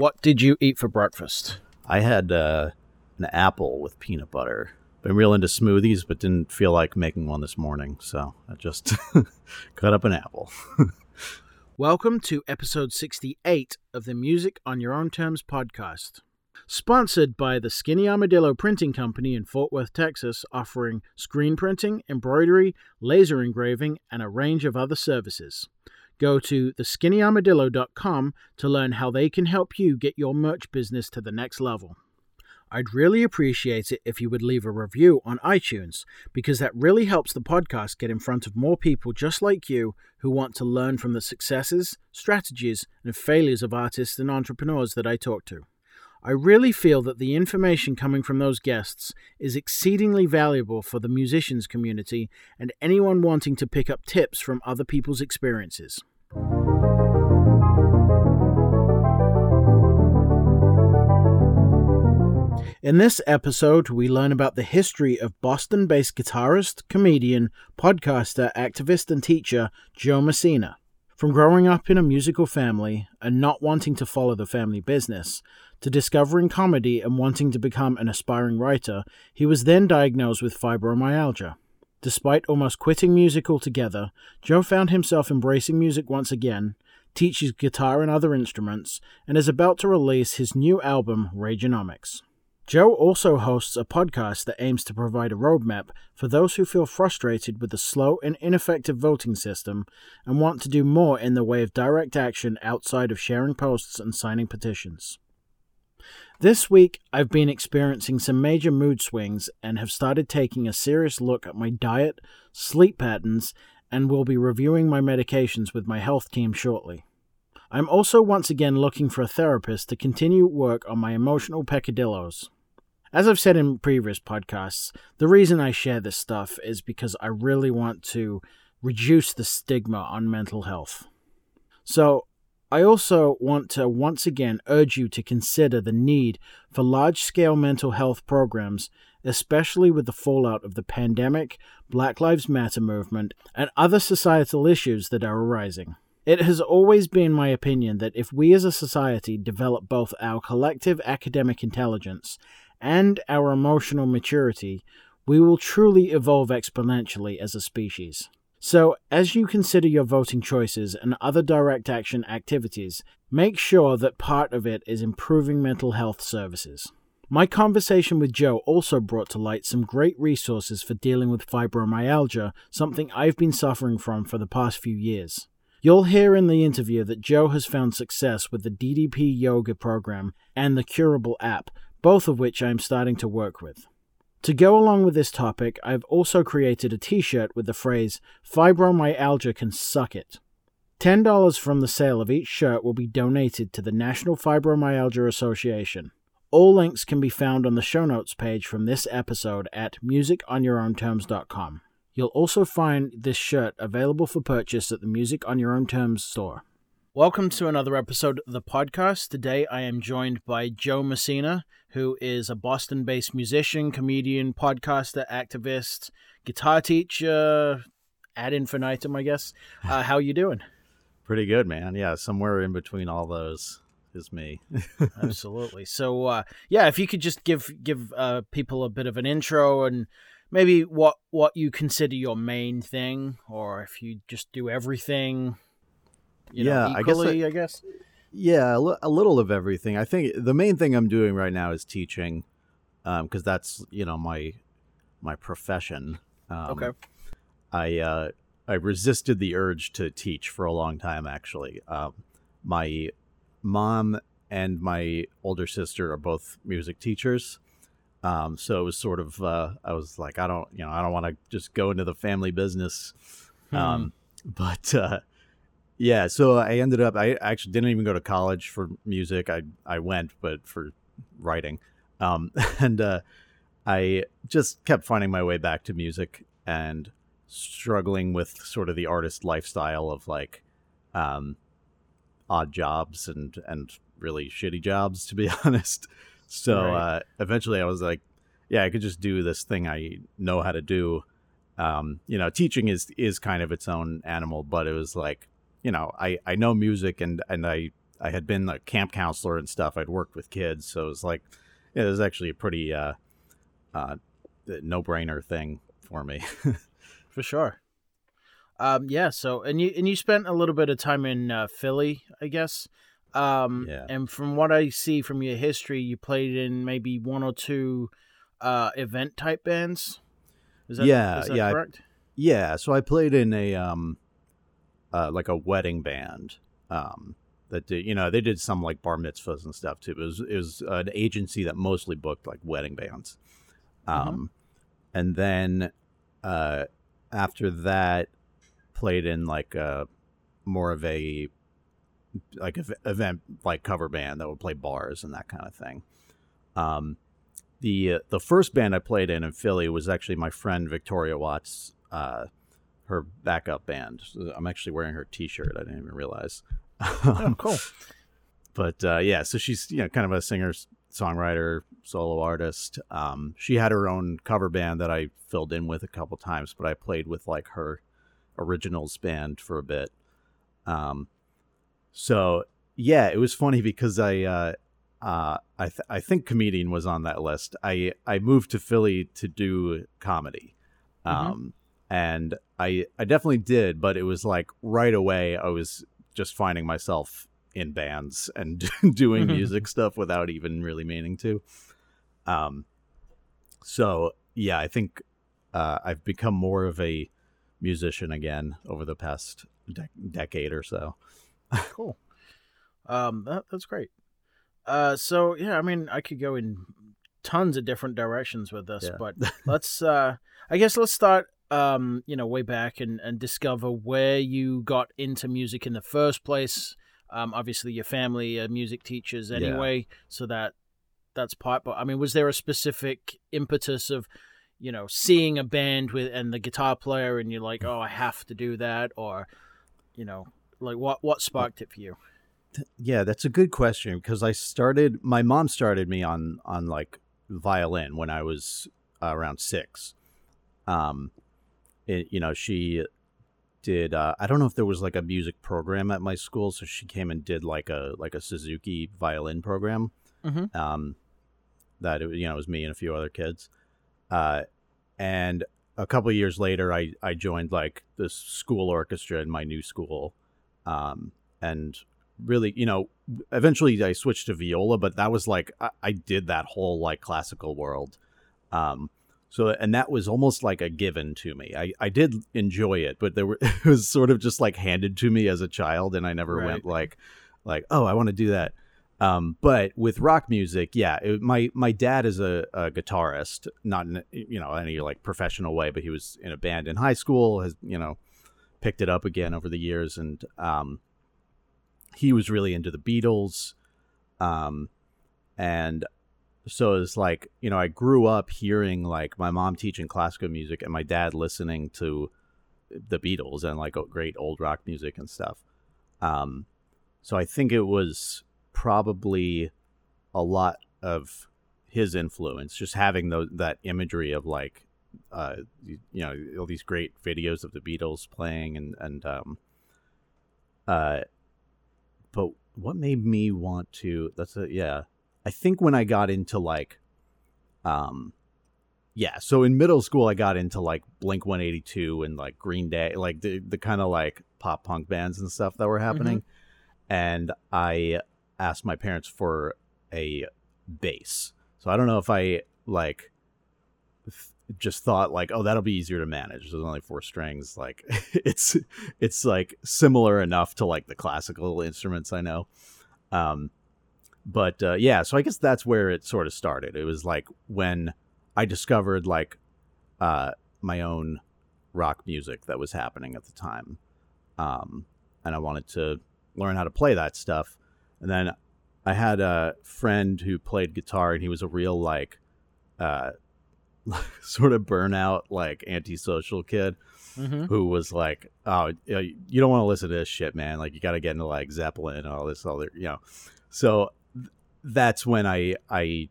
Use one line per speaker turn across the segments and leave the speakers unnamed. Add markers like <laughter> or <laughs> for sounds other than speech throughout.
what did you eat for breakfast?
I had uh, an apple with peanut butter. Been real into smoothies, but didn't feel like making one this morning, so I just <laughs> cut up an apple. <laughs>
Welcome to episode 68 of the Music on Your Own Terms podcast. Sponsored by the Skinny Armadillo Printing Company in Fort Worth, Texas, offering screen printing, embroidery, laser engraving, and a range of other services. Go to theskinnyarmadillo.com to learn how they can help you get your merch business to the next level. I'd really appreciate it if you would leave a review on iTunes because that really helps the podcast get in front of more people just like you who want to learn from the successes, strategies, and failures of artists and entrepreneurs that I talk to. I really feel that the information coming from those guests is exceedingly valuable for the musicians community and anyone wanting to pick up tips from other people's experiences. In this episode, we learn about the history of Boston based guitarist, comedian, podcaster, activist, and teacher Joe Messina. From growing up in a musical family and not wanting to follow the family business, to discovering comedy and wanting to become an aspiring writer, he was then diagnosed with fibromyalgia. Despite almost quitting music altogether, Joe found himself embracing music once again, teaches guitar and other instruments, and is about to release his new album, Rageonomics. Joe also hosts a podcast that aims to provide a roadmap for those who feel frustrated with the slow and ineffective voting system and want to do more in the way of direct action outside of sharing posts and signing petitions. This week, I've been experiencing some major mood swings and have started taking a serious look at my diet, sleep patterns, and will be reviewing my medications with my health team shortly. I'm also once again looking for a therapist to continue work on my emotional peccadillos. As I've said in previous podcasts, the reason I share this stuff is because I really want to reduce the stigma on mental health. So, I also want to once again urge you to consider the need for large scale mental health programs, especially with the fallout of the pandemic, Black Lives Matter movement, and other societal issues that are arising. It has always been my opinion that if we as a society develop both our collective academic intelligence and our emotional maturity, we will truly evolve exponentially as a species. So, as you consider your voting choices and other direct action activities, make sure that part of it is improving mental health services. My conversation with Joe also brought to light some great resources for dealing with fibromyalgia, something I've been suffering from for the past few years. You'll hear in the interview that Joe has found success with the DDP Yoga program and the Curable app, both of which I am starting to work with. To go along with this topic, I've also created a t shirt with the phrase, Fibromyalgia can suck it. $10 from the sale of each shirt will be donated to the National Fibromyalgia Association. All links can be found on the show notes page from this episode at musiconyourownterms.com. You'll also find this shirt available for purchase at the Music on Your Own Terms store. Welcome to another episode of the podcast. Today I am joined by Joe Messina, who is a Boston based musician, comedian, podcaster, activist, guitar teacher, ad infinitum, I guess. Uh, how you doing? <laughs>
Pretty good, man. Yeah, somewhere in between all those is me. <laughs>
Absolutely. So, uh, yeah, if you could just give give uh, people a bit of an intro and maybe what what you consider your main thing, or if you just do everything. You know,
Yeah, I guess I-
I guess.
Yeah, a, little of everything. I think the main thing I'm doing right now is teaching, because that's you know my my profession. Um,
Okay.
I uh, I resisted the urge to teach for a long time. Actually, um, my mom and my older sister are both music teachers. Um, so it was sort of uh, I was like I don't you know I don't want to just go into the family business. Um, but uh, yeah, so I ended up I actually didn't even go to college for music. I I went, but for writing, um, <laughs> and uh, I just kept finding my way back to music and struggling with sort of the artist lifestyle of like um, odd jobs and and really shitty jobs, to be <laughs> honest. So
Right.
uh, eventually, I was like, yeah, I could just do this thing I know how to do. Um, you know, teaching is is kind of its own animal, but it was like, you know, I I know music and and I I had been a camp counselor and stuff. I'd worked with kids, so it was like it was actually a pretty uh, uh, no brainer thing for me. <laughs>
for sure. Um, yeah. So, and you and you spent a little bit of time in uh, Philly, I guess. Um,
Yeah.
And from what I see from your history, you played in maybe one or two uh, event type bands. Is that,
Yeah,
is that
yeah, I-
correct?
Yeah, so I played in a um uh like a wedding band. Um that did you know, they did some like bar mitzvahs and stuff too. It was it was an agency that mostly booked like wedding bands. Um and then uh after that played in like a more of a like ev- event like cover band that would play bars and that kind of thing. Um the uh, the first band I played in in Philly was actually my friend Victoria Watts uh, her backup band. I'm actually wearing her T-shirt. I didn't even realize.
Oh, cool. <laughs>
but uh, yeah, so she's you know kind of a singer songwriter solo artist. Um, she had her own cover band that I filled in with a couple times, but I played with like her originals band for a bit. Um, so yeah, it was funny because I uh, uh, I th- I think comedian was on that list. I I moved to Philly to do comedy.
Mhm.
Um, and I I definitely did, but it was like right away I was just finding myself in bands and <laughs> doing
Mhm.
music stuff without even really meaning to. Um, so yeah, I think uh, I've become more of a musician again over the past dec decade or so. <laughs>
cool. Um, that, that's great. Uh, so yeah, I mean, I could go in tons of different directions with this,
Yeah.
but <laughs> let's, uh, I guess let's start, um, you know, way back and, and discover where you got into music in the first place. Um, obviously your family are music teachers
Yeah.
anyway, so that that's part. But I mean, was there a specific impetus of, you know, seeing a band with and the guitar player, and you're like, oh, I have to do that, or, you know, like what what sparked it for you?
Yeah, that's a good question because I started. My mom started me on on like violin when I was uh, around six. Um, it, you know, she did. Uh, I don't know if there was like a music program at my school, so she came and did like a like a Suzuki violin program.
Mhm.
Um, that it, was- you know it was me and a few other kids. Uh, and a couple of years later, I I joined like the school orchestra in my new school. Um, and really, you know, eventually I switched to viola, but that was like I, I did that whole like classical world. Um, so and that was almost like a given to me. I, I did enjoy it, but there were <laughs> it was sort of just like handed to me as a child, and I never
Right.
went like like oh I want to do that. Um, but with rock music, yeah, it, my my dad is a, a guitarist, not in you know any like professional way, but he was in a band in high school. Has you know picked it up again over the years, and um, he was really into the Beatles, um, and so it's like you know I grew up hearing like my mom teaching classical music and my dad listening to the Beatles and like great old rock music and stuff. Um, so I think it was probably a lot of his influence, just having those that imagery of like, uh, you, you know, all these great videos of the Beatles playing and and um, uh, but what made me want to? That's a yeah. I think when I got into like, um, yeah. So in middle school, I got into like Blink One Eighty Two and like Green Day, like the the kind of like pop punk bands and stuff that were happening, and I asked my parents for a bass. So I don't know if I like th- just thought like, oh, that'll be easier to manage. There's only four strings. Like <laughs> it's it's like similar enough to like the classical instruments I know. Um, but uh, yeah, so I guess that's where it sort of started. It was like when I discovered like uh, my own rock music that was happening at the time, um, and I wanted to learn how to play that stuff. And then I had a friend who played guitar, and he was a real like, uh, <laughs> sort of burnout, like antisocial kid
Mm-hmm.
who was like, "Oh, you know, you don't want to listen to this shit, man. Like, you got to get into like Zeppelin and all this other, you know." So that's when I I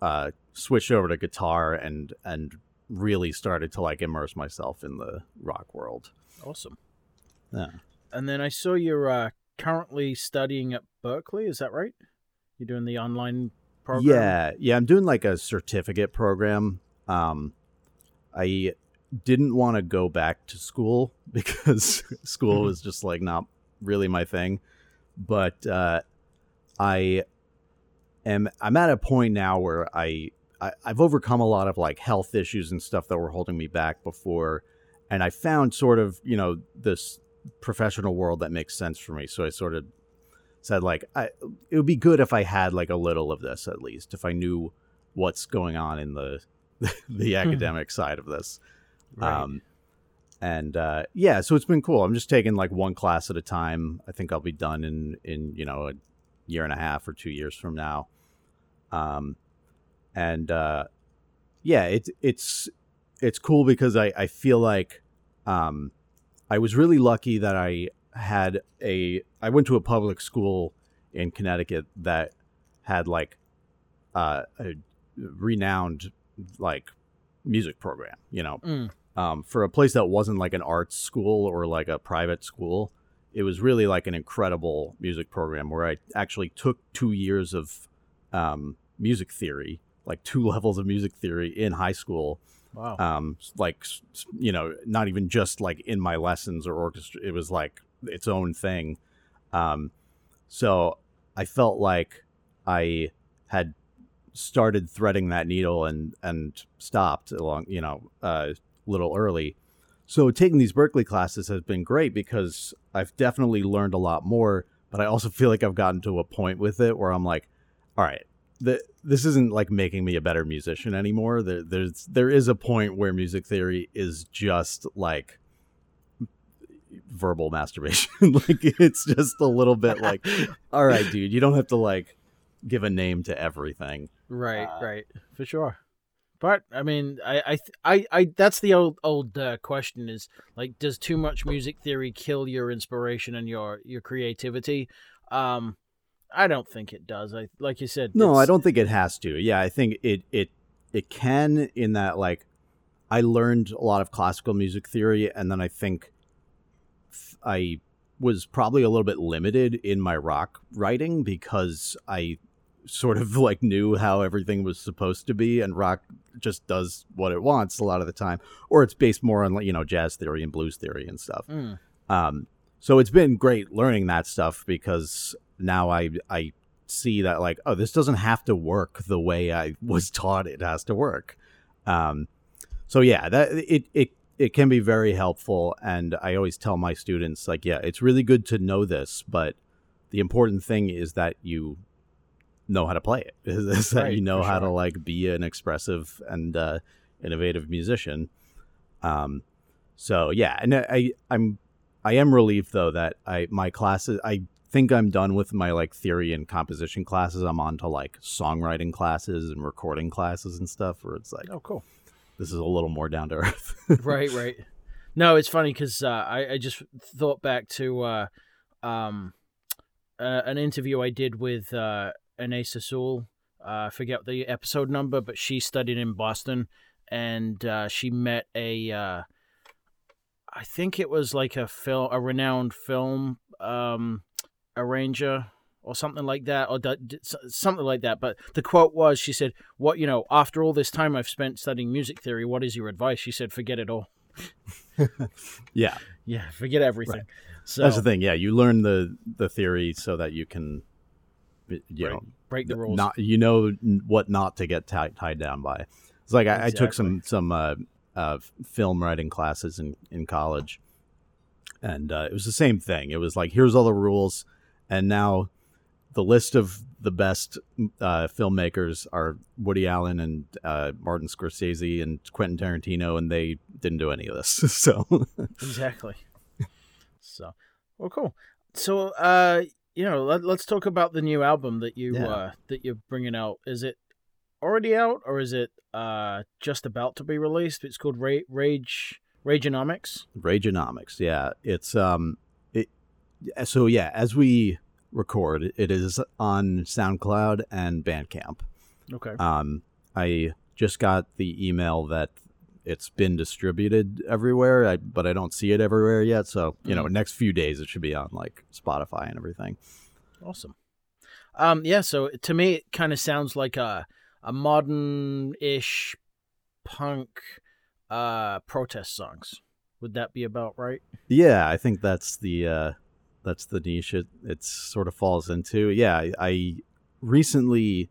uh, switched over to guitar and and really started to like immerse myself in the rock world.
Awesome.
Yeah.
And then I saw you're uh, currently studying at Berklee. Is that right? You're doing the online program.
Yeah, yeah. I'm doing like a certificate program. Um, I didn't want to go back to school <laughs> because school
Mhm.
was just like not really my thing. But uh, I am I'm at a point now where I, I I've overcome a lot of like health issues and stuff that were holding me back before, and I found sort of you know this professional world that makes sense for me. So I sort of said like I it would be good if I had like a little of this at least if I knew what's going on in the <laughs> the academic side of this.
Right.
Um, and uh, yeah, so it's been cool. I'm just taking like one class at a time. I think I'll be done in in you know a year and a half or two years from now. Um, and uh, yeah, it's it's it's cool because I I feel like um, I was really lucky that I had a I went to a public school in Connecticut that had like uh, a renowned like music program, you know,
Mm.
um, for a place that wasn't like an arts school or like a private school. It was really like an incredible music program where I actually took two years of um, music theory, like two <laughs> levels of music theory in high school.
Wow.
Um, like you know, not even just like in my lessons or orchestra. It was like its own thing. Um, so I felt like I had started threading that needle and and stopped along you know a little early so taking these berklee classes has been great because i've definitely learned a lot more but i also feel like i've gotten to a point with it where i'm like all right the, this isn't like making me a better musician anymore there, there's there is a point where music theory is just like verbal <laughs> masturbation <laughs> like it's just a little bit <laughs> like all right dude you don't have to like give a name to everything
Right,
Uh,
right, for sure. But I mean, I, I, th- I, I that's the old, old uh, question: is like, does too much music theory kill your inspiration and your your creativity? Um, I don't think it does. I like you said.
No, I don't think it has to. Yeah, I think it it it can in that like I learned a lot of classical music theory and then I think I was probably a little bit limited in my rock writing because I sort of like knew how everything was supposed to be and rock just does what it wants a lot of the time or it's based more on like you know jazz theory and blues theory and stuff.
Mm,
Um, so it's been great learning that stuff because now I I see that like oh this doesn't have to work the way I was taught it has to work. Um, so yeah, that it it it can be very helpful, and I always tell my students like yeah, it's really good to know this, but the important thing is that you know how to play it. <laughs> Is that
Right,
you know how to like be an expressive and uh, innovative musician. Um, so yeah, and I, I I'm I am relieved though that I my classes I think I'm done with my like theory and composition classes. I'm on to like songwriting classes and recording classes and stuff where it's like
oh, cool.
this is a little more down to earth. <laughs>
right, right. No, it's funny because uh, I, I just thought back to uh, um, uh, an interview I did with uh, Anessa Sewell. Uh, I forget the episode number, but she studied in Boston, and uh, she met a, uh, I think it was like a film, a renowned film um, arranger or something like that, or d- d- s- something like that. But the quote was, she said, "What you know? After all this time I've spent studying music theory, what is your advice?" She said, "Forget it all." <laughs>
yeah,
Yeah, forget everything. So
that's the thing. Yeah, you learn the the theory so that you can you
Right.
know
break the rules.
not you know what not to get tied tied down by. It's like I, I took some some uh, uh, film writing classes in in college, and uh, it was the same thing. It was like here's all the rules, and now the list of the best uh, filmmakers are Woody Allen and uh, Martin Scorsese and Quentin Tarantino, and they didn't do any of this. <laughs> so
exactly. so, well, cool. So, uh, you know, let, let's talk about the new album that you
Yeah.
uh that you're bringing out. Is it already out or is it uh just about to be released? It's called Ra- Rage Rageonomics.
Rageonomics, yeah, it's um, it. So yeah, as we record, it is on SoundCloud and Bandcamp.
Okay.
Um, I just got the email that it's been distributed everywhere, I, but I don't see it everywhere yet. So you know, next few days it should be on like Spotify and everything.
Awesome. Um, yeah. So to me, it kind of sounds like a a modern-ish punk uh protest songs. Would that be about right?
Yeah, I think that's the uh, that's the niche it it sort of falls into. Yeah, I, I recently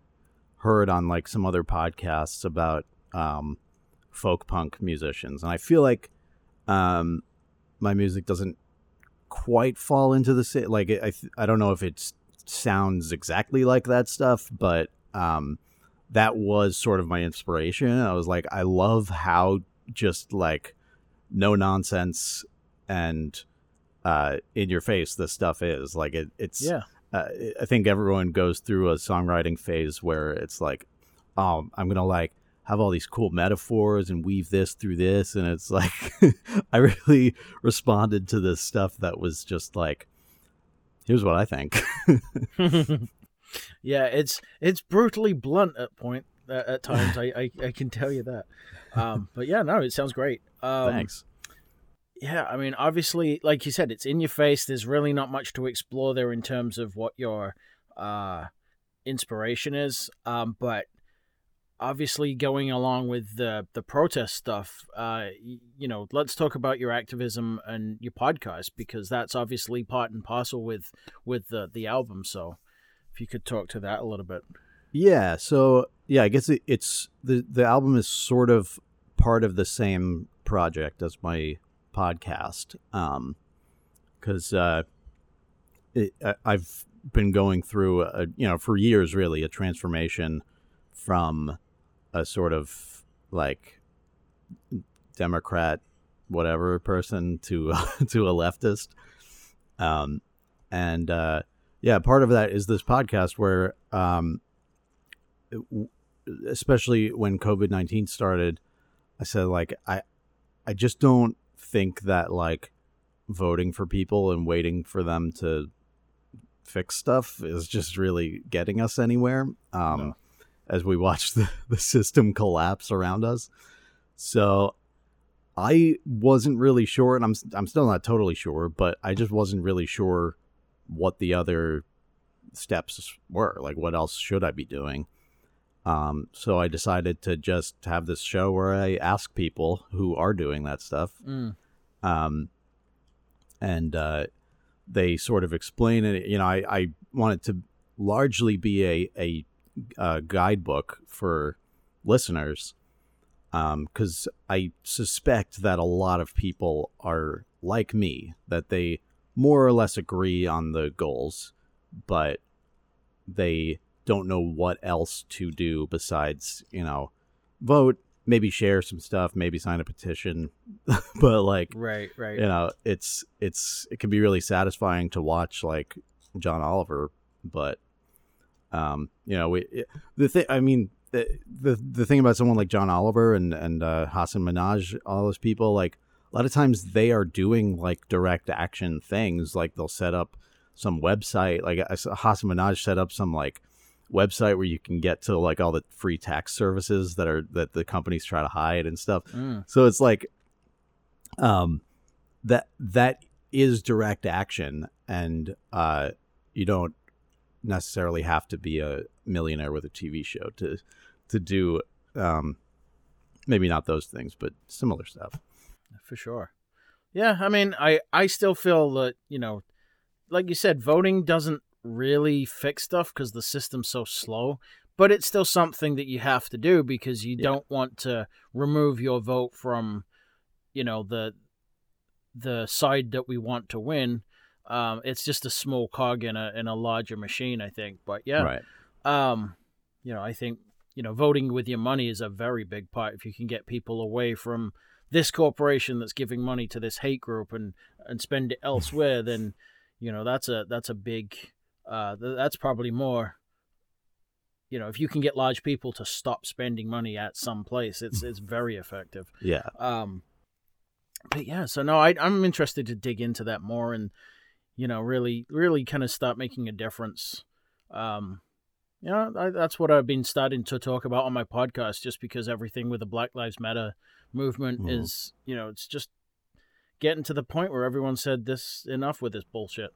heard on like some other podcasts about um, folk punk musicians, and I feel like um, my music doesn't quite fall into the same. Like I I don't know if it sounds exactly like that stuff, but um, that was sort of my inspiration. I was like, I love how just like no nonsense and uh, in your face this stuff is like it, it's
Yeah.
uh, I think everyone goes through a songwriting phase where it's like, oh, I'm gonna like have all these cool metaphors and weave this through this, and it's like <laughs> I really responded to this stuff that was just like, here's what I think. <laughs>
yeah, it's it's brutally blunt at point uh, at times. I, I I can tell you that. Um, but yeah, no, it sounds great. Um,
Thanks.
Yeah, I mean, obviously, like you said, it's in your face. There's really not much to explore there in terms of what your uh, inspiration is. Um, but obviously, going along with the the protest stuff, uh, you know, let's talk about your activism and your podcast because that's obviously part and parcel with with the the album. So, if you could talk to that a little bit.
Yeah, so yeah, I guess it, it's the the album is sort of part of the same project as my podcast, um, because uh, it, I- I've been going through a you know for years really a transformation from a sort of like Democrat whatever person to <laughs> to a leftist, um, and uh, yeah, part of that is this podcast where um especially when COVID nineteen started, I said like I I just don't think that like voting for people and waiting for them to fix stuff is just really getting us anywhere. Um,
No.
As we watch <laughs> the, the system collapse around us, so I wasn't really sure, and I'm I'm still not totally sure, but I just wasn't really sure what the other steps were. Like, what else should I be doing? Um, so I decided to just have this show where I ask people who are doing that stuff,
Mm.
um, and uh, they sort of explain it. You know, I, I want it to largely be a a, uh guidebook for listeners, because I suspect that a lot of people are like me, that they more or less agree on the goals, but they don't know what else to do besides, you know, vote, maybe share some stuff, maybe sign a petition, <laughs> but like
Right, right.
you know, it's it's it can be really satisfying to watch like John Oliver, but um, you know, we it, the thing. I mean, the, the the thing about someone like John Oliver and and uh, Hasan Minhaj, all those people, like a lot of times they are doing like direct action things. Like they'll set up some website. Like Hasan Minhaj set up some like website where you can get to like all the free tax services that are that the companies try to hide and stuff.
Mm.
So it's like um that that is direct action and uh you don't necessarily have to be a millionaire with a TV show to to do um maybe not those things but similar stuff.
for sure. Yeah, I mean, I I still feel that you know, like you said, voting doesn't really fix stuff because the system's so slow. But it's still something that you have to do because you
Yeah.
don't want to remove your vote from, you know, the the side that we want to win. Um, it's just a small cog in a in a larger machine, I think. But yeah,
Right.
um, you know, I think you know voting with your money is a very big part. If you can get people away from this corporation that's giving money to this hate group and and spend it <laughs> elsewhere, then you know that's a that's a big uh th- that's probably more. You know, if you can get large people to stop spending money at some place, it's it's <laughs> very effective.
Yeah.
Um, but yeah, so no, I, I'm interested to dig into that more and, you know, really, really kind of start making a difference. Um, you know, I, that's what I've been starting to talk about on my podcast, just because everything with the Black Lives Matter movement
Mhm.
is, you know, it's just getting to the point where everyone said this enough with this bullshit.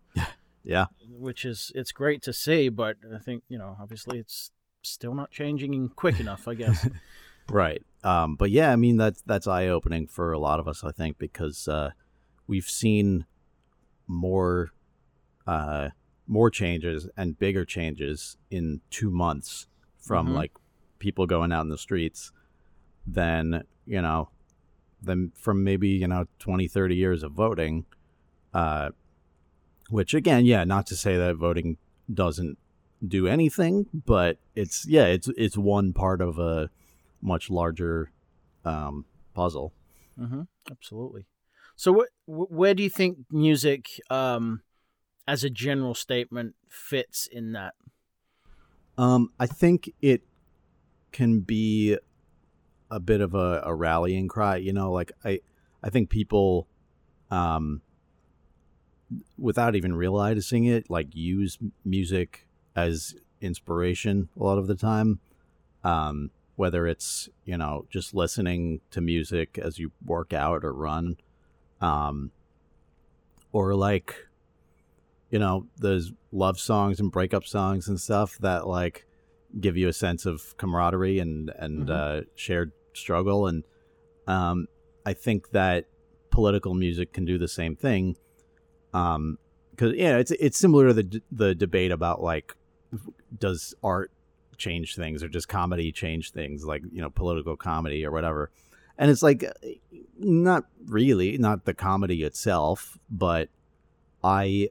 Yeah.
which is it's great to see, but I think you know obviously it's still not changing quick enough. I guess. <laughs>
Right. Um, but yeah, I mean that's that's eye opening for a lot of us, I think, because uh, we've seen more uh, more changes and bigger changes in two months from
Mhm.
like people going out in the streets than you know than from maybe you know 20 30 years of voting uh which again yeah not to say that voting doesn't do anything but it's yeah it's it's one part of a much larger um puzzle
hmm Absolutely. So, what, where do you think music, um, as a general statement, fits in that?
Um, I think it can be a bit of a, a rallying cry. You know, like I, I think people, um, without even realizing it, like use music as inspiration a lot of the time. Um, whether it's you know just listening to music as you work out or run, um, or like you know those love songs and breakup songs and stuff that like give you a sense of camaraderie and and
Mhm.
uh, shared struggle and um, I think that political music can do the same thing um because yeah it's it's similar to the the debate about like does art change things or does comedy change things like you know political comedy or whatever and it's like not really not the comedy itself but i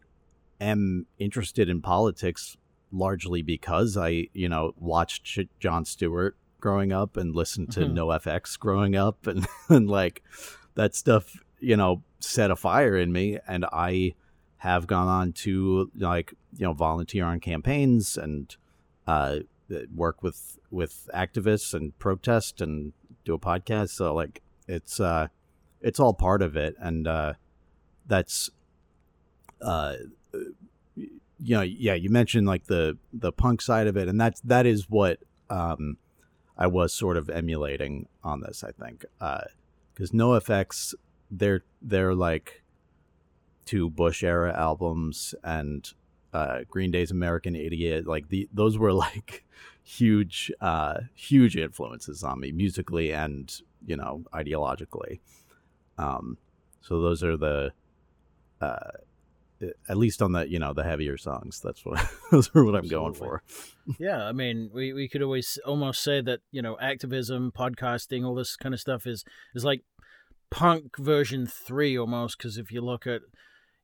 am interested in politics largely because i you know watched jon stewart growing up and listened to
Mhm.
NOFX growing up <laughs> and, and like that stuff you know set a fire in me and i have gone on to like you know volunteer on campaigns and uh work with with activists and protest and do a podcast. So like it's uh it's all part of it. And uh that's uh you know yeah you mentioned like the the punk side of it and that's that is what um i was sort of emulating on this i think. Uh because no they're they're like two bush era albums and uh green day's american idiot like the those were <laughs> like huge uh huge influences on me musically and you know ideologically. Um so those are the uh at least on the you know the heavier songs that's what <laughs> those are what i'm going for.
Yeah, I mean, we, we could always almost say that you know activism, podcasting, all this kind of stuff is is like punk version three almost. Because if you look at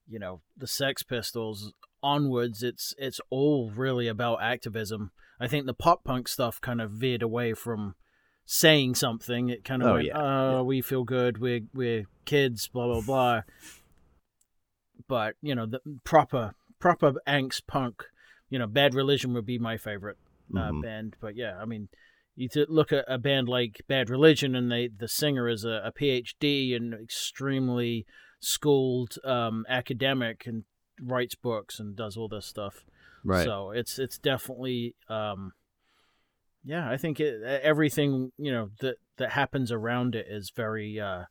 you know the Sex Pistols onwards, it's it's all really about activism. I think the pop punk stuff kind of veered away from saying something. It kind of
Oh,
went,
yeah,
oh,
yeah.
we feel good, we're we're kids, blah blah blah. But you know the proper proper angst punk. You know, Bad Religion would be my favorite uh,
Mhm.
band. But yeah, I mean, you to look at a band like Bad Religion, and they the singer is a, a PhD and extremely schooled um, academic and writes books and does all this stuff.
right
So it's it's definitely um, yeah. I think it, everything you know that that happens around it is very. Uh,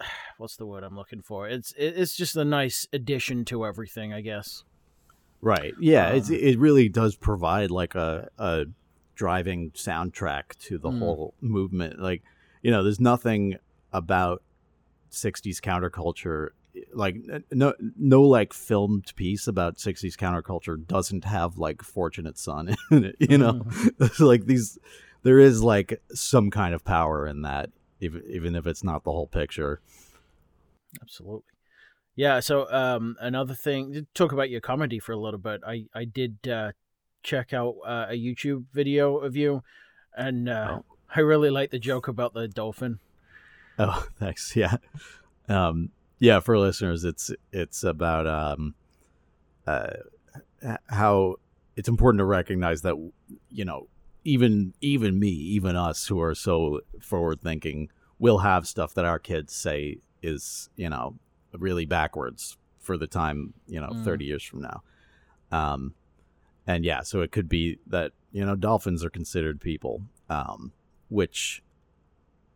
<sighs> What's the word I'm looking for? It's it's just a nice addition to everything, I guess.
Right. Yeah.
Um,
it really does provide like a, a driving soundtrack to the
Mm.
whole movement. Like, you know, there's nothing about 60s counterculture. Like, no, no, like filmed piece about 60s counterculture doesn't have like Fortunate Son <laughs> in it, you know? <laughs> It's like these, there is like some kind of power in that, even, even if it's not the whole picture.
Absolutely. Yeah. So um, another thing, talk about your comedy for a little bit. I I did uh, check out uh, a YouTube video of you, and uh,
Oh.
I really like the joke about the dolphin.
Oh, <laughs> thanks. Yeah. Um, yeah, for listeners, it's it's about um, uh, how it's important to recognize that you know even even me, even us who are so forward thinking, will have stuff that our kids say is you know really backwards for the time you know
Mm.
thirty years from now. Um, and yeah, so it could be that you know dolphins are considered people, um, which,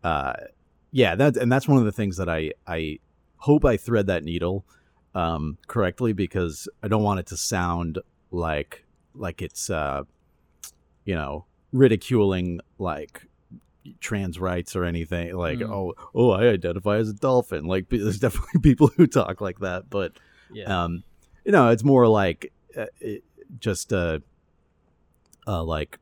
uh, yeah, that and that's one of the things that I I hope I thread that needle um, correctly because I don't want it to sound like like it's uh, you know ridiculing like trans rights or anything like
Mm.
oh oh I identify as a dolphin like there's <laughs> definitely people who talk like that but
Yeah.
um you know it's more like uh, it, just uh uh like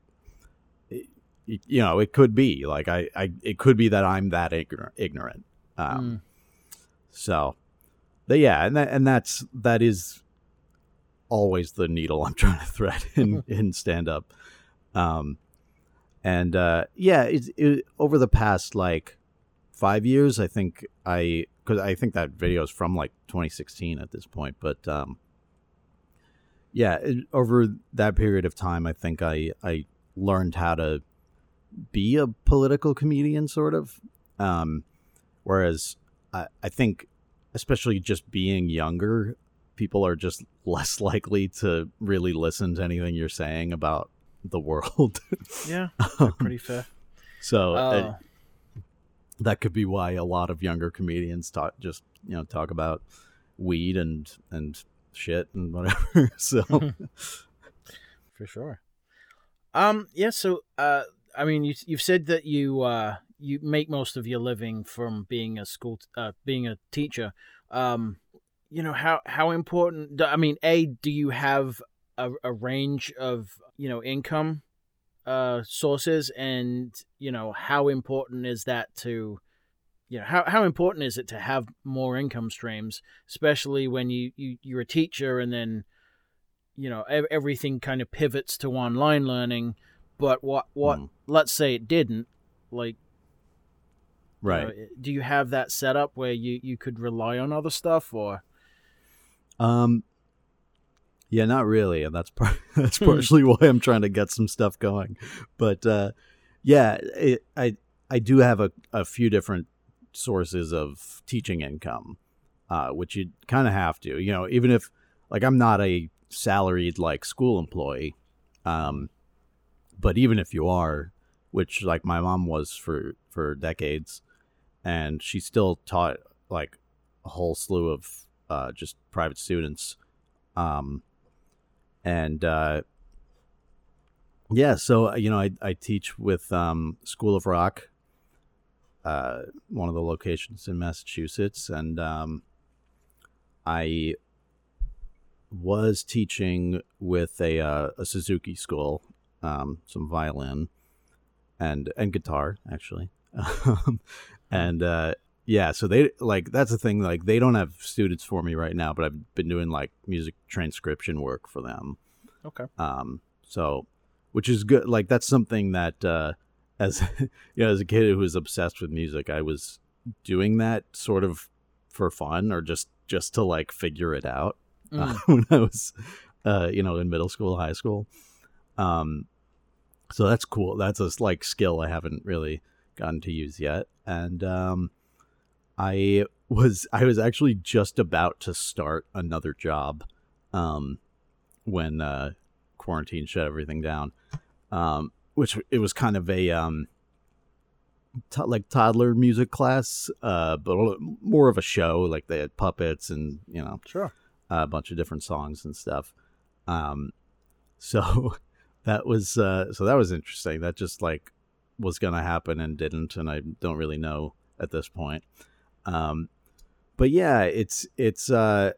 you know it could be like I, I it could be that i'm that ignorant ignorant um
Mm.
so but yeah and that and that's that is always the needle <laughs> i'm trying to thread in in stand up um and uh yeah it's it, over the past like five years i think i because i think that video is from like 2016 at this point but um yeah it, over that period of time i think i i learned how to be a political comedian sort of um whereas i i think especially just being younger people are just <laughs> less likely to really listen to anything you're saying about the world <laughs>
Yeah.
Um,
Pretty fair.
so uh,
Oh.
that could be why a lot of younger comedians talk just you know talk about weed and and shit and whatever <laughs> so <laughs>
for sure. Um. Yeah. So, uh, I mean, you you've said that you uh you make most of your living from being a school t- uh being a teacher. Um, you know how how important? I mean, a do you have a, a range of you know income uh sources, and you know how important is that to you know how how important is it to have more income streams, especially when you you you're a teacher and then you know ev- everything kind of pivots to online learning but what what
Mm.
let's say it didn't like you
right
know, do you have that set up where you you could rely on other stuff or
um yeah not really and that's par- <laughs> that's
Hmm.
partially why i'm trying to get some stuff going but uh yeah it, i i do have a, a few different sources of teaching income uh which you kind of have to you know even if like i'm not a salaried like school employee um but even if you are which like my mom was for for decades and she still taught like a whole slew of uh just private students um and uh yeah so uh, you know i i teach with um school of rock uh one of the locations in massachusetts and um i was teaching with a uh, a Suzuki school, um, some violin and and guitar actually, <laughs> and uh, yeah. So they like that's the thing. Like they don't have students for me right now, but I've been doing like music transcription work for them.
okay
Um, so which is good. Like that's something that uh, as <laughs> you know, as a kid who was obsessed with music, I was doing that sort of for fun or just just to like figure it out uh,
Mm. <laughs>
when I was, uh, you know, in middle school, high school. Um, so that's cool. That's a like skill I haven't really gotten to use yet, and um, I was I was actually just about to start another job, um, when uh, quarantine shut everything down, um, which it was kind of a um, to- like toddler music class, uh, but a little- more of a show. Like they had puppets and you know
sure
a bunch of different songs and stuff. Um, so <laughs> that was uh, so that was interesting. That just like was gonna happen and didn't, and I don't really know at this point. Um, but yeah, it's it's uh,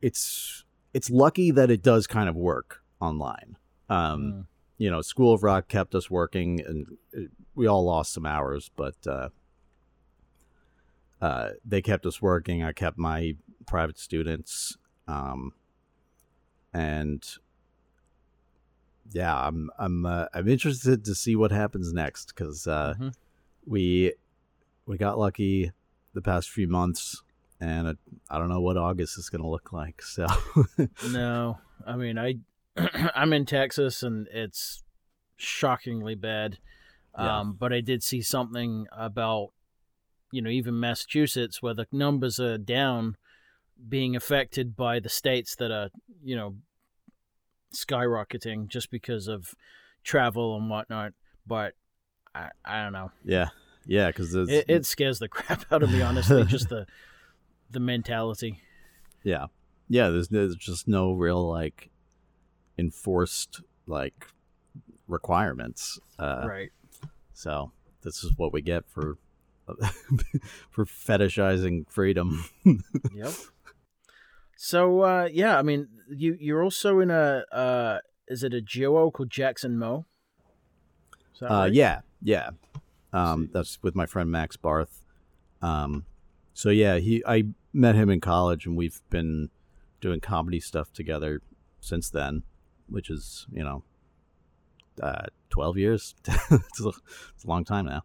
it's it's lucky that it does kind of work online. Um,
Mm.
You know, School of Rock kept us working, and uh, we all lost some hours, but uh, uh, they kept us working. I kept my private students, um, and yeah, I'm I'm uh, I'm interested to see what happens next because uh,
Mhm.
we we got lucky the past few months, and I, I don't know what August is going to look like. So <laughs>
no i mean i <clears throat> i'm in texas and it's shockingly bad
Yeah.
um but i did see something about you know even massachusetts where the numbers are down being affected by the states that are you know skyrocketing just because of travel and whatnot but i i don't know
yeah, yeah, because
it, it scares the <laughs> crap out of me honestly just the <laughs> the mentality
Yeah, yeah. There's there's just no real like enforced like requirements. Uh,
right.
So this is what we get for <laughs> for fetishizing freedom. <laughs>
yep. So uh, yeah, I mean, you you're also in a uh, is it a duo called Jackson Mo?
Uh, right? Yeah, yeah. Um, that's with my friend Max Barth. Um, so yeah, he I met him in college, and we've been doing comedy stuff together since then, which is you know, uh, twelve years. <laughs> it's, a, it's, a, long time now.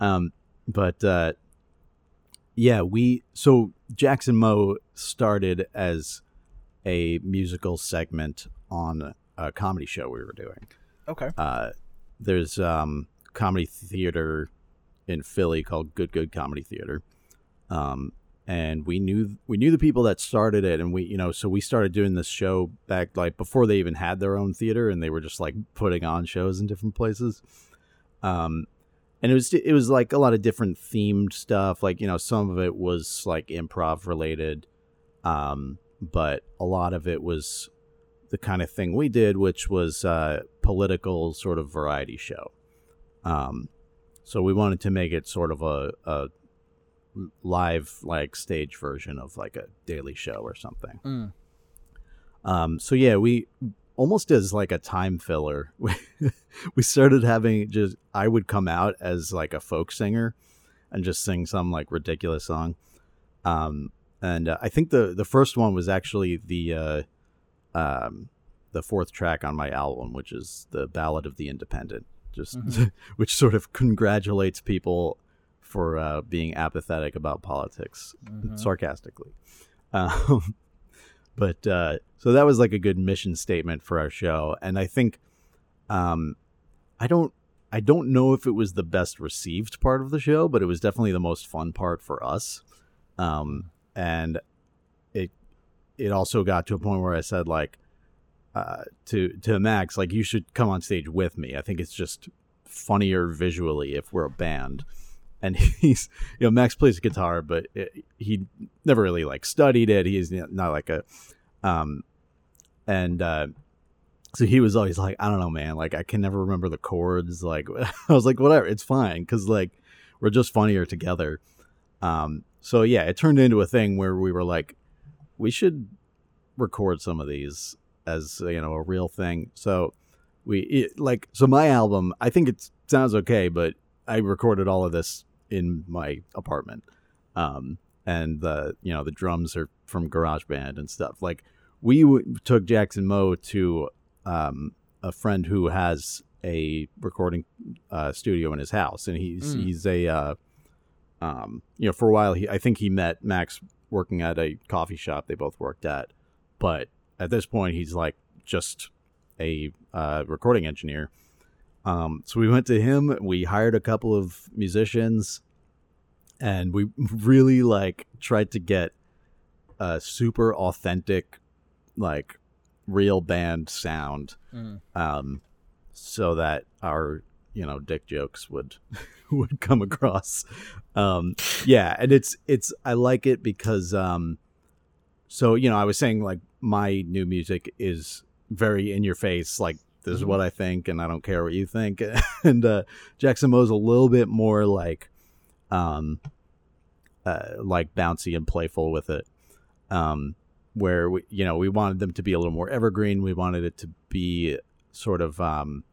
Um, but uh, yeah, we so Jackson Mo started as a musical segment on a comedy show we were doing.
Okay.
Uh, there's um, comedy theater in Philly called Good Good Comedy Theater. Um, and we knew we knew the people that started it and we you know so we started doing this show back like before they even had their own theater and they were just like putting on shows in different places. Um and it was it was like a lot of different themed stuff like you know some of it was like improv related um but a lot of it was the kind of thing we did which was uh political sort of variety show. Um so we wanted to make it sort of a, a live like stage version of like a daily show or something
mm.
um so yeah we almost as like a time filler. <laughs> We, we started having just I would come out as like a folk singer and just sing some like ridiculous song. Um, and uh, I think the the first one was actually the uh, um, the fourth track on my album, which is the Ballad of the Independent, just mm-hmm. <laughs> which sort of congratulates people for uh, being apathetic about politics, mm-hmm. sarcastically. Um, <laughs> but uh, so that was like a good mission statement for our show, and I think, um, I don't, I don't know if it was the best received part of the show, but it was definitely the most fun part for us. Um, and it, it also got to a point where I said like, uh, to to Max, like you should come on stage with me. I think it's just funnier visually if we're a band and <laughs> he's you know Max plays guitar, but it, he never really like studied it. He's not like a um, and uh, so he was always like, I don't know, man. Like I can never remember the chords. Like <laughs> I was like, whatever, it's fine because like we're just funnier together. Um, so yeah, it turned into a thing where we were like, we should record some of these as you know a real thing. So we it, like so my album. I think it sounds okay, but I recorded all of this in my apartment. Um, and the you know the drums are from GarageBand and stuff. Like we w- took Jackson Mo to um, a friend who has a recording uh, studio in his house, and he's mm. he's a uh, um, you know for a while he I think he met Max working at a coffee shop they both worked at, but at this point he's like just a uh, recording engineer. Um, so we went to him. We hired a couple of musicians and we really like tried to get a super authentic like real band sound mm. um so that our you know dick jokes would <laughs> would come across um yeah and it's it's i like it because um so you know i was saying like my new music is very in your face like this is mm-hmm. what i think and i don't care what you think <laughs> and uh jackson mo's a little bit more like um, uh, like bouncy and playful with it. Um, where we, you know, we wanted them to be a little more evergreen. We wanted it to be sort of, um,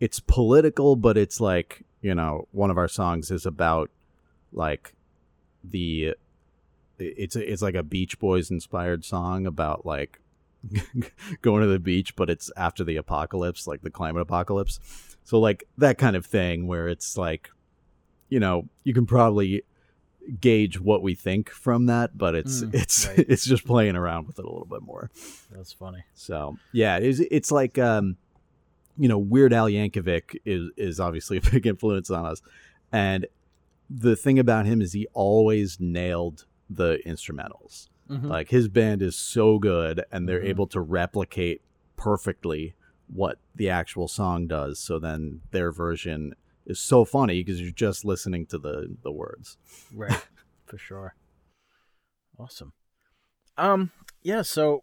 it's political, but it's like, you know, one of our songs is about like the, it's it's like a Beach Boys inspired song about like <laughs> going to the beach, but it's after the apocalypse, like the climate apocalypse. So like that kind of thing where it's like you know, you can probably gauge what we think from that, but it's mm, it's right. <laughs> it's just playing around with it a little bit more.
That's funny.
So yeah, it's it's like um, you know, Weird Al Yankovic is is obviously <laughs> a big influence on us, and the thing about him is he always nailed the instrumentals. Mm-hmm. Like his band is so good, and they're mm-hmm. able to replicate perfectly what the actual song does. So then their version is so funny because you're just listening to the the words.
Right, <laughs> for sure. Awesome. Um, Yeah, so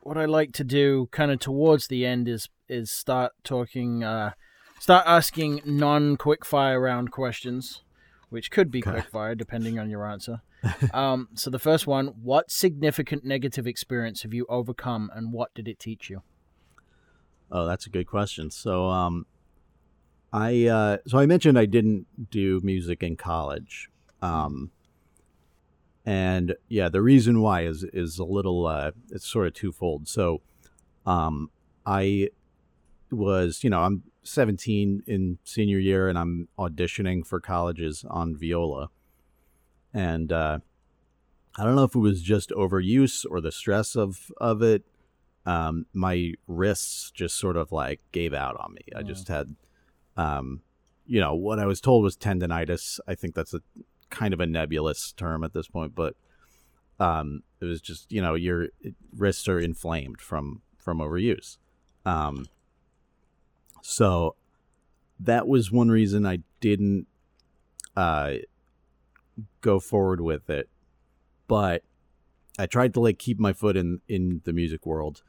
what I like to do kind of towards the end is is start talking uh start asking non quickfire round questions, which could be
Okay.
quickfire depending on your answer. <laughs> um so the first one, what significant negative experience have you overcome and what did it teach you?
Oh, that's a good question. So, um, I uh, so I mentioned I didn't do music in college, um, and yeah, the reason why is is a little uh, it's sort of twofold. So, um, I was you know I'm 17 in senior year and I'm auditioning for colleges on viola, and uh, I don't know if it was just overuse or the stress of of it um, my wrists just sort of like gave out on me. I just had, um, you know, what I was told was tendonitis. I think that's a kind of a nebulous term at this point, but um, it was just you know your wrists are inflamed from from overuse. Um, so that was one reason I didn't uh, go forward with it, but I tried to like keep my foot in in the music world.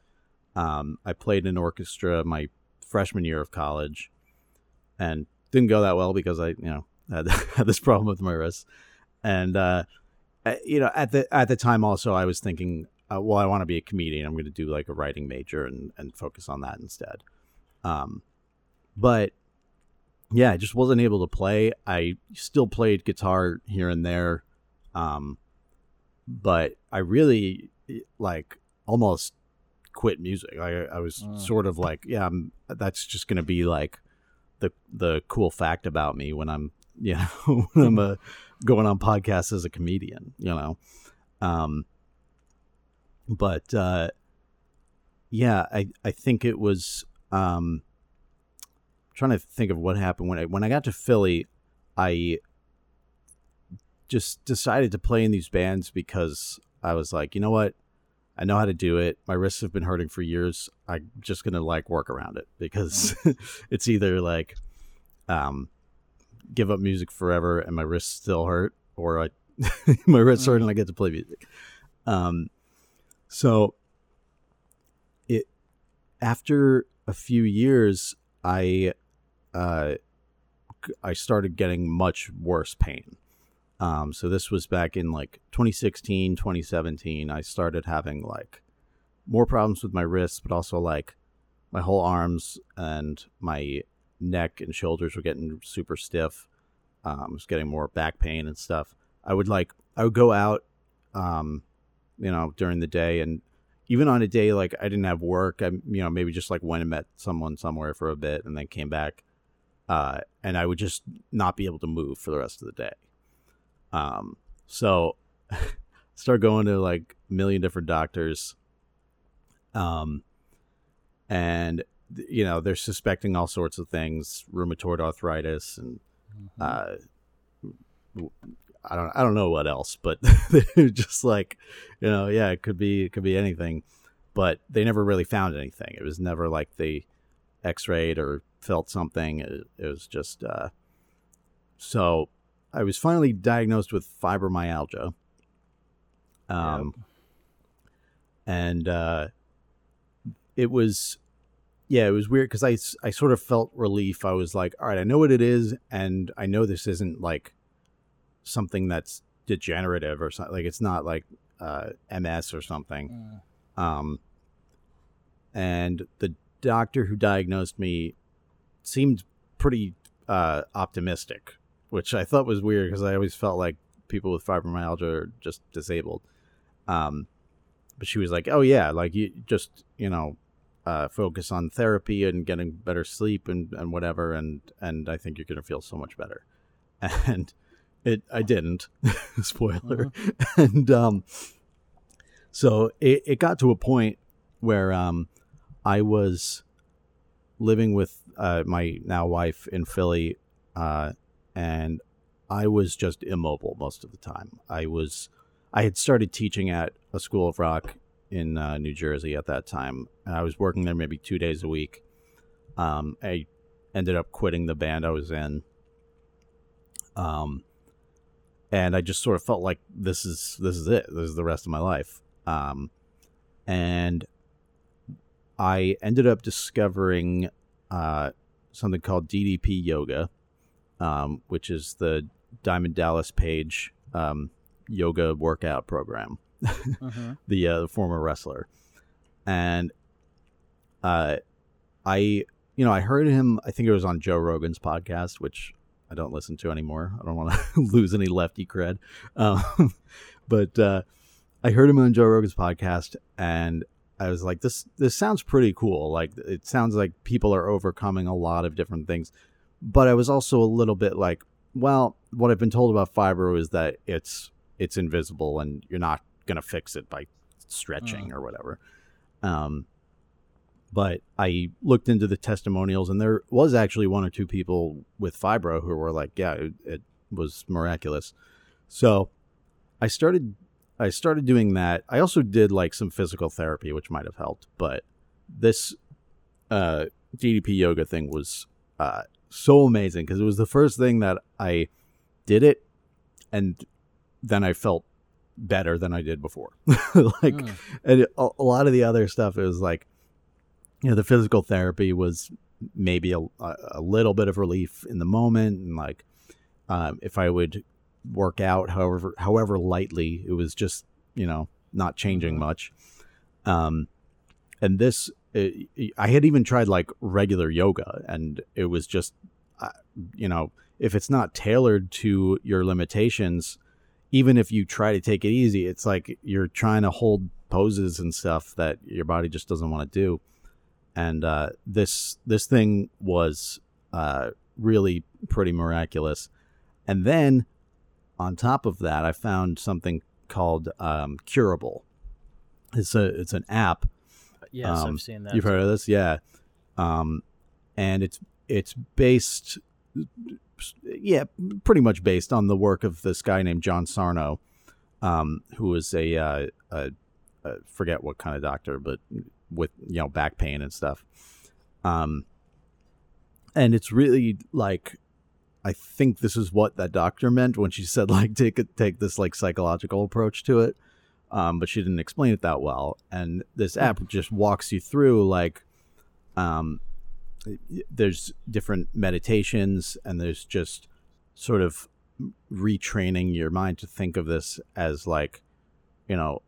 Um, I played in an orchestra my freshman year of college, and didn't go that well because I, you know, <laughs> had, had this problem with my wrists. And uh, you know, at the at the time, also I was thinking, uh, well, I want to be a comedian. I'm going to do like a writing major and and focus on that instead. Um, but yeah, I just wasn't able to play. I still played guitar here and there. Um, but I really like almost quit music. I I was
Mm.
sort of like, yeah, I'm, that's just gonna be like the the cool fact about me when I'm <laughs> you know when I'm uh, going on podcasts as a comedian, you know. Um, but uh, yeah, I I think it was um, trying to think of what happened when I when I got to Philly, I just decided to play in these bands because I was like, you know what? I know how to do it. My wrists have been hurting for years. I'm just gonna like work around it because <laughs> it's either like um give up music forever and my wrists still hurt, or I <laughs> my wrists hurt and I get to play music. Um so it after a few years I uh I started getting much worse pain. Um, so this was back in like 2016, 2017. I started having like more problems with my wrists, but also like my whole arms and my neck and shoulders were getting super stiff. Um, I was getting more back pain and stuff. I would like I would go out, um, you know, during the day, and even on a day like I didn't have work, I you know maybe just like went and met someone somewhere for a bit, and then came back, uh, and I would just not be able to move for the rest of the day. Um, so <laughs> start going to like a million different doctors. Um, and you know, they're suspecting all sorts of things, rheumatoid arthritis and, uh, w- I don't, I don't know what else, but they're <laughs> just like, you know, yeah, it could be, it could be anything, but they never really found anything. It was never like they x-rayed or felt something. It, it was just, uh, so I was finally diagnosed with fibromyalgia. Um, and uh, it was, yeah, it was weird because I, I sort of felt relief. I was like, all right, I know what it is, and I know this isn't like something that's degenerative or something. Like it's not like uh, MS or something.
Mm.
Um, and the doctor who diagnosed me seemed pretty uh, optimistic, which I thought was weird because I always felt like people with fibromyalgia are just disabled. Um, but she was like, "Oh yeah, like you just you know uh, focus on therapy and getting better sleep and, and whatever, and and I think you're gonna feel so much better." <laughs> And it, I didn't. <laughs> Spoiler. <laughs> And um, so it, it got to a point where um, I was living with uh, my now wife in Philly, uh, and I was just immobile most of the time. I was, I had started teaching at a school of rock in uh, New Jersey at that time, and I was working there maybe two days a week. Um, I ended up quitting the band I was in. Um, and I just sort of felt like this is this is it. This is the rest of my life. Um, and I ended up discovering uh, something called DDP Yoga, um, which is the Diamond Dallas Page um, yoga workout program. <laughs>
Mm-hmm.
the uh, former wrestler, and uh, I you know I heard him. I think it was on Joe Rogan's podcast, which I don't listen to anymore. I don't want to <laughs> lose any lefty cred, um, <laughs> but uh, I heard him on Joe Rogan's podcast, and I was like, this this sounds pretty cool. Like it sounds like people are overcoming a lot of different things, but I was also a little bit like, well, what I've been told about fibro is that it's it's invisible and you're not gonna fix it by stretching or whatever. Um, but I looked into the testimonials, and there was actually one or two people with fibro who were like, "Yeah, it, it was miraculous." So I started I started doing that. I also did like some physical therapy, which might have helped, but this uh, DDP yoga thing was uh, so amazing because it was the first thing that I did it, and then I felt better than I did before. <laughs> like,
Mm.
and a, a lot of the other stuff is like, you know, the physical therapy was maybe a, a a little bit of relief in the moment, and like, um, if I would work out however however lightly, it was just you know not changing
Mhm.
much. Um, and this, it, I had even tried like regular yoga, and it was just, uh, you know, if it's not tailored to your limitations, even if you try to take it easy, it's like you're trying to hold poses and stuff that your body just doesn't want to do. And uh, this this thing was uh, really pretty miraculous. And then on top of that, I found something called um, Curable. It's a it's an app
Yes,
Um,
I've seen that.
You've heard of this, yeah. Um, and it's it's based, yeah, pretty much based on the work of this guy named John Sarno, um, who was a, uh, a, a forget what kind of doctor, but with you know back pain and stuff. Um, and it's really like, I think this is what that doctor meant when she said like take take this like psychological approach to it. Um, but she didn't explain it that well. And this app just walks you through like, um, there's different meditations, and there's just sort of retraining your mind to think of this as like, you know,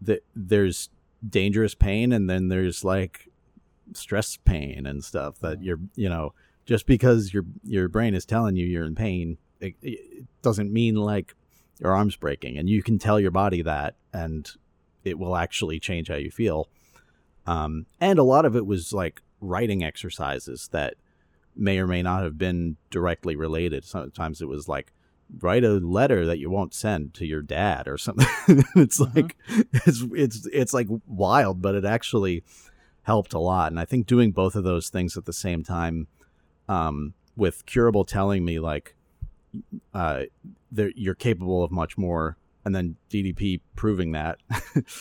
that there's dangerous pain, and then there's like stress pain and stuff that you're, you know, just because your your brain is telling you you're in pain, it, it doesn't mean like your arm's breaking and you can tell your body that and it will actually change how you feel. Um, and a lot of it was like writing exercises that may or may not have been directly related. Sometimes it was like write a letter that you won't send to your dad or something. <laughs> It's
Mhm.
like it's it's it's like wild but it actually helped a lot and i think doing both of those things at the same time um, with curable telling me like uh, you're capable of much more and then ddp proving that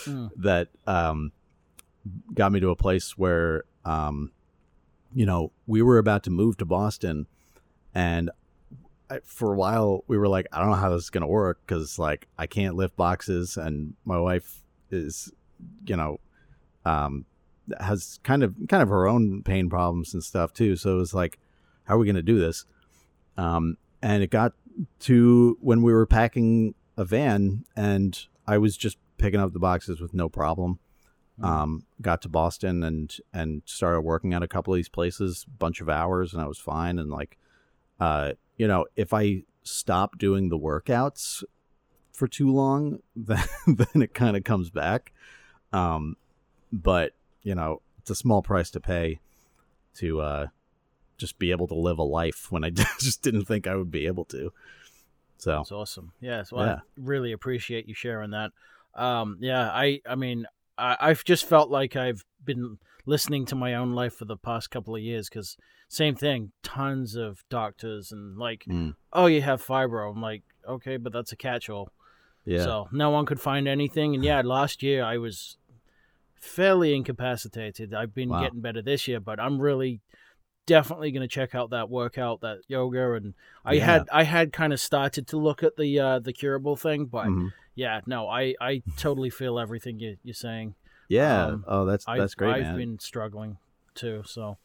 Mm. <laughs>
that um, got me to a place where um, you know we were about to move to boston and I, for a while we were like i don't know how this is going to work because like i can't lift boxes and my wife is you know um, has kind of kind of her own pain problems and stuff too so it was like how are we going to do this um, and it got to when we were packing a van and I was just picking up the boxes with no problem.
Mm.
Um, got to Boston and and started working at a couple of these places, bunch of hours, and I was fine. And like, uh, you know, if I stop doing the workouts for too long, <laughs> then then it kind of comes back. Um, but you know, it's a small price to pay to uh, just be able to live a life when I <laughs> just didn't think I would be able to. So
That's awesome. Yeah, so I really appreciate you sharing that. Um, yeah, I, I mean, I, I've just felt like I've been listening to my own life for the past couple of years because same thing, tons of doctors and like,
mm,
oh, you have fibro. I'm like, okay, but that's a catch-all.
yeah,
So no one could find anything. And yeah, <sighs> last year I was fairly incapacitated. I've been
Wow.
getting better this year, but I'm really definitely going to check out that workout, that yoga. And I
Yeah.
had I had kind of started to look at the uh, the curable thing, but
mhm.
yeah, no, I I totally feel everything you, you're saying.
Yeah.
Um,
oh, that's that's great,
I've
man.
been struggling too. So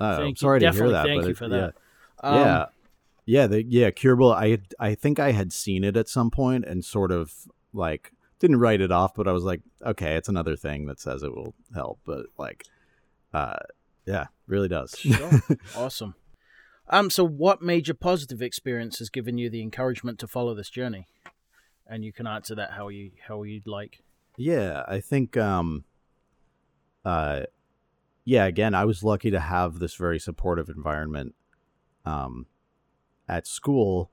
I'm
thank you.
sorry to hear
Definitely
that.
thank you
it-
for
yeah.
that. Um,
yeah, yeah, the, yeah. Curable. I I think I had seen it at some point and sort of like didn't write it off, but I was like, okay, it's another thing that says it will help, but like, uh, yeah, really does.
Sure. <laughs> awesome. Um, so what major positive experience has given you the encouragement to follow this journey? And you can answer that how you how you'd like.
Yeah, I think um uh yeah, again, I was lucky to have this very supportive environment um at school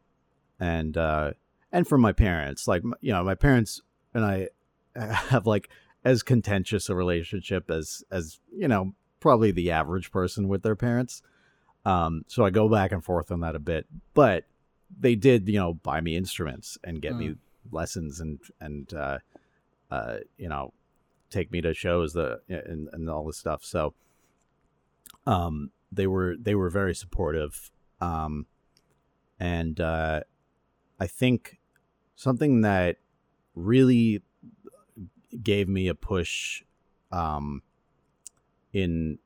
and uh and from my parents. Like you know, my parents and I <laughs> have like as contentious a relationship as as you know, probably the average person with their parents. Um so I go back and forth on that a bit, but they did, you know, buy me instruments and get me lessons and and uh uh, you know, take me to shows that and, and all this stuff. So, um, they were they were very supportive, um, and uh, I think something that really gave me a push, um, in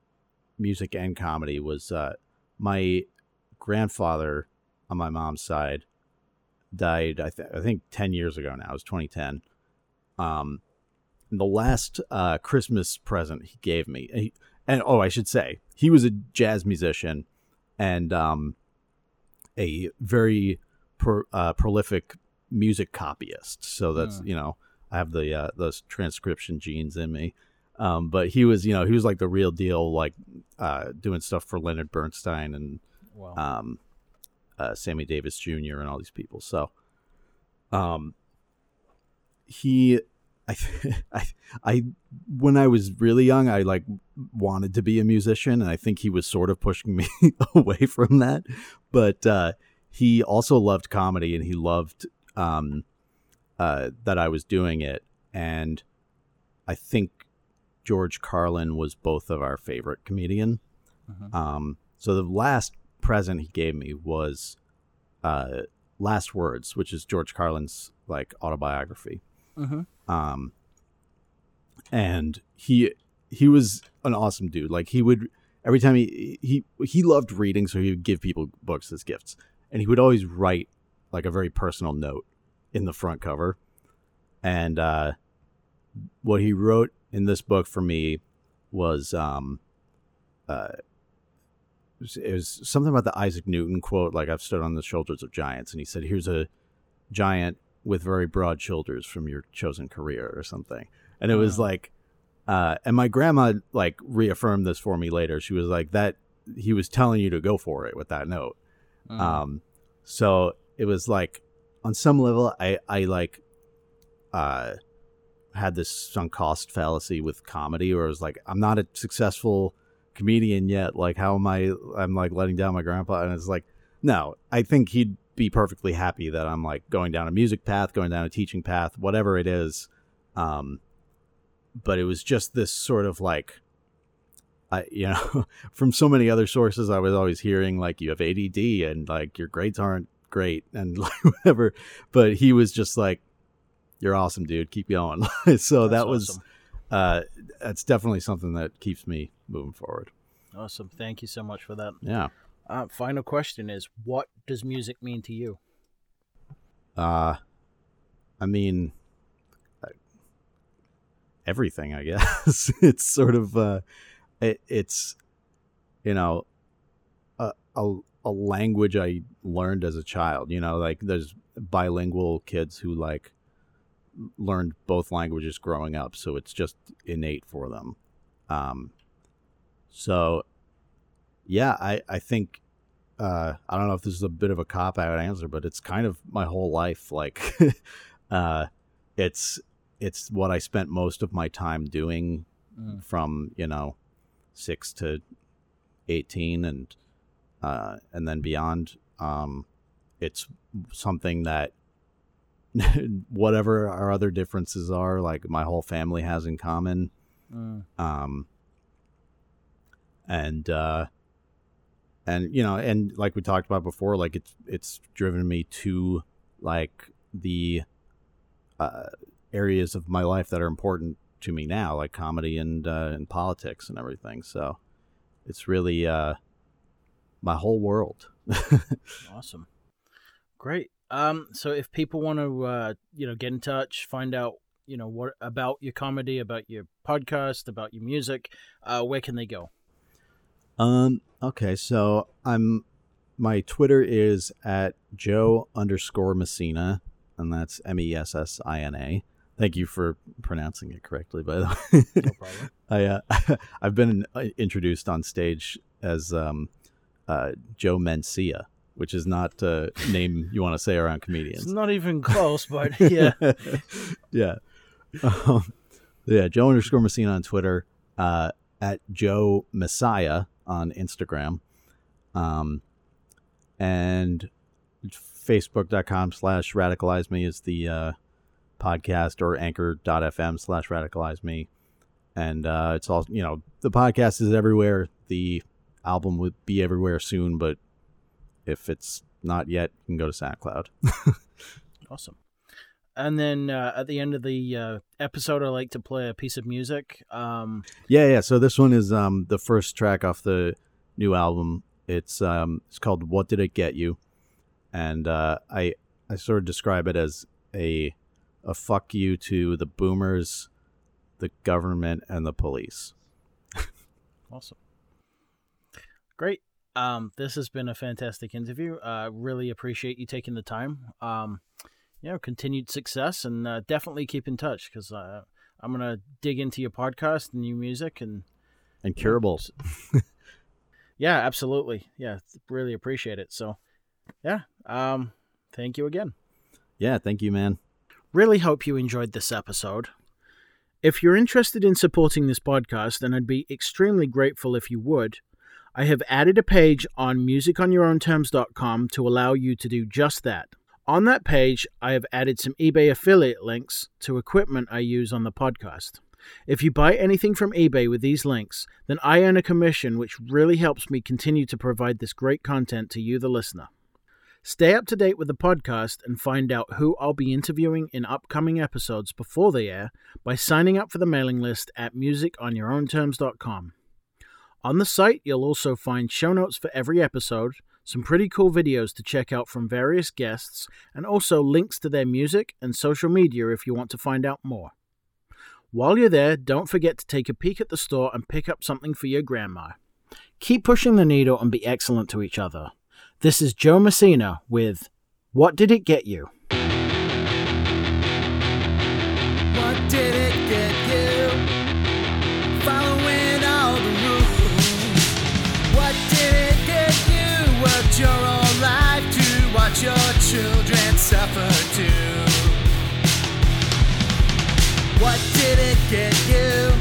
music and comedy was uh, my grandfather on my mom's side died. I, th- I think ten years ago now. It was 2010 um the last uh christmas present he gave me and, he, and oh i should say he was a jazz musician and um a very pro, uh, prolific music copyist so that's
Hmm.
you know i have the uh those transcription genes in me um but he was you know he was like the real deal like uh doing stuff for leonard bernstein and
Well,
um, uh, Sammy Davis Jr. and all these people. So, um, he, I, <laughs> I, I, when I was really young, I like wanted to be a musician, and I think he was sort of pushing me <laughs> away from that. But uh, he also loved comedy, and he loved um, uh, that I was doing it, and I think George Carlin was both of our favorite comedian.
Mhm.
Um, so the last present he gave me was uh, Last Words, which is George Carlin's like autobiography.
mhm.
Um, and he he was an awesome dude. Like he would every time he he he loved reading, so he would give people books as gifts, and he would always write like a very personal note in the front cover. And uh, what he wrote in this book for me was um, uh, it was- it was something about the Isaac Newton quote, like I've stood on the shoulders of giants, and he said, "Here's a giant with very broad shoulders from your chosen career," or something. And it was
Wow.
like, uh, and my grandma like reaffirmed this for me later. She was like, "That he was telling you to go for it with that note."
Mhm.
Um, so it was like, on some level, I I like, uh, had this sunk cost fallacy with comedy, where it was like, I'm not a successful comedian yet. Like, how am I? I'm like letting down my grandpa, and it's like, no, I think he'd be perfectly happy that I'm like going down a music path, going down a teaching path, whatever it is. Um, but it was just this sort of like. I, you know, <laughs> from so many other sources, I was always hearing like you have ADD and like your grades aren't great and <laughs> like whatever. But he was just like, "You're awesome, dude. Keep going." <laughs> so
That's
that was,
awesome.
uh, that's definitely something that keeps me moving forward.
awesome. Thank you so much for that.
Yeah.
Uh, final question is, what does music mean to you?
Uh, I mean, uh, everything. I <laughs> guess it's sort of uh, it, it's you know a, a a language I learned as a child. You know, like there's bilingual kids who like learned both languages growing up, so it's just innate for them. Um, so yeah, I I think uh, I don't know if this is a bit of a cop out answer, but it's kind of my whole life. Like, <laughs> uh, it's it's what I spent most of my time doing
Mm.
from you know six to eighteen, and uh, and then beyond. Um, it's something that <laughs> whatever our other differences are, like my whole family has in common.
Mm.
Um, and uh, and you know, and like we talked about before, like it's it's driven me to like the uh, areas of my life that are important to me now, like comedy and uh, and politics and everything. So it's really uh, my whole world. <laughs>
awesome, great. Um, so if people want to, uh, you know, get in touch, find out, you know, what about your comedy, about your podcast, about your music, uh, where can they go?
Um. Okay. So I'm. My Twitter is at Joe underscore Messina, and that's M E S S I N A. Thank you for pronouncing it correctly, by the way.
No <laughs> problem.
I uh, <laughs> I've been uh, introduced on stage as um, uh, Joe Mencia, which is not a name you want to say around comedians.
It's not even close, but <laughs> yeah. <laughs>
yeah. Um, yeah, Joe underscore Messina on Twitter, uh, at Joe Messiah on Instagram, um, and Facebook.com slash radicalize me is the uh, podcast or anchor.fm slash radicalize me. And uh, it's all, you know, the podcast is everywhere. The album would be everywhere soon, but if it's not yet, you can go to SoundCloud. <laughs>
Awesome. And then uh, at the end of the uh, episode, I like to play a piece of music. Um,
Yeah, yeah. So this one is um the first track off the new album. It's um it's called "What Did It Get You," and uh, I I sort of describe it as a a fuck you to the boomers, the government, and the police. <laughs>
awesome. Great. Um, this has been a fantastic interview. Uh, really appreciate you taking the time. Um, you know, continued success and uh, definitely keep in touch because uh, I'm gonna dig into your podcast and new music and
And curable. <laughs>
yeah, absolutely. Yeah, really appreciate it. So, yeah. Um, thank you again.
Yeah, thank you, man.
Really hope you enjoyed this episode. If you're interested in supporting this podcast, then I'd be extremely grateful if you would. I have added a page on musiconyourownterms.com to allow you to do just that. On that page, I have added some eBay affiliate links to equipment I use on the podcast. If you buy anything from eBay with these links, then I earn a commission, which really helps me continue to provide this great content to you, the listener. Stay up to date with the podcast and find out who I'll be interviewing in upcoming episodes before they air by signing up for the mailing list at musiconyourownterms.com. On the site, you'll also find show notes for every episode, some pretty cool videos to check out from various guests, and also links to their music and social media if you want to find out more. While you're there, don't forget to take a peek at the store and pick up something for your grandma. Keep pushing the needle and be excellent to each other. This is Joe Messina with What Did It Get You?
What did it get get you?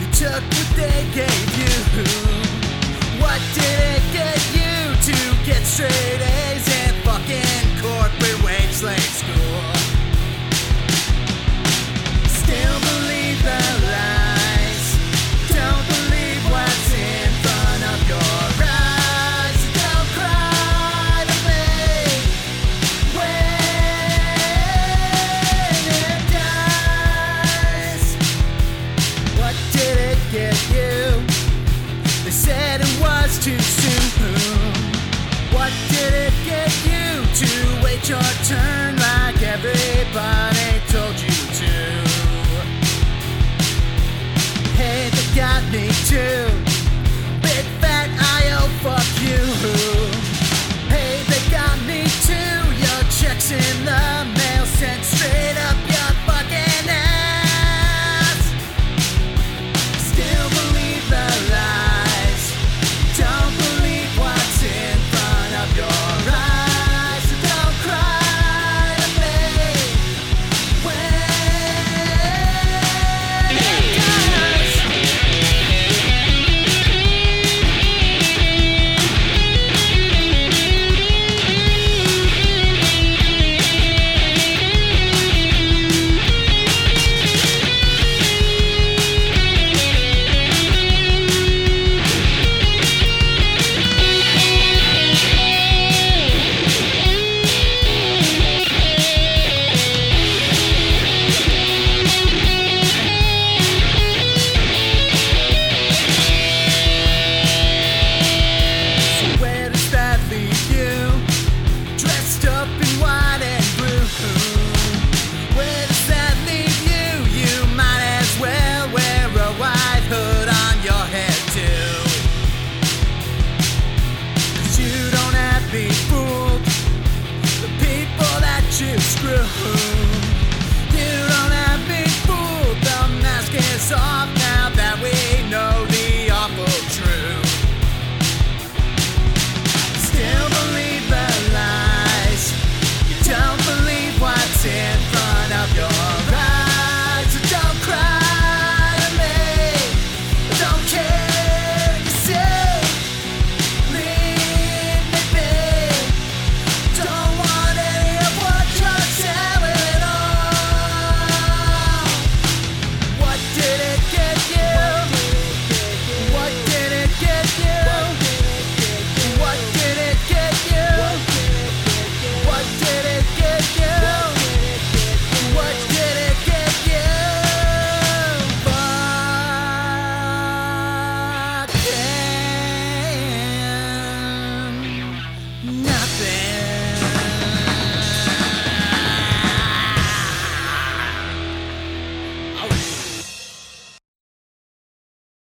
You took what they gave you. What did it get you to get straight A's in fucking corporate wage slave school? Turn like everybody told you to? Hey, they got me too.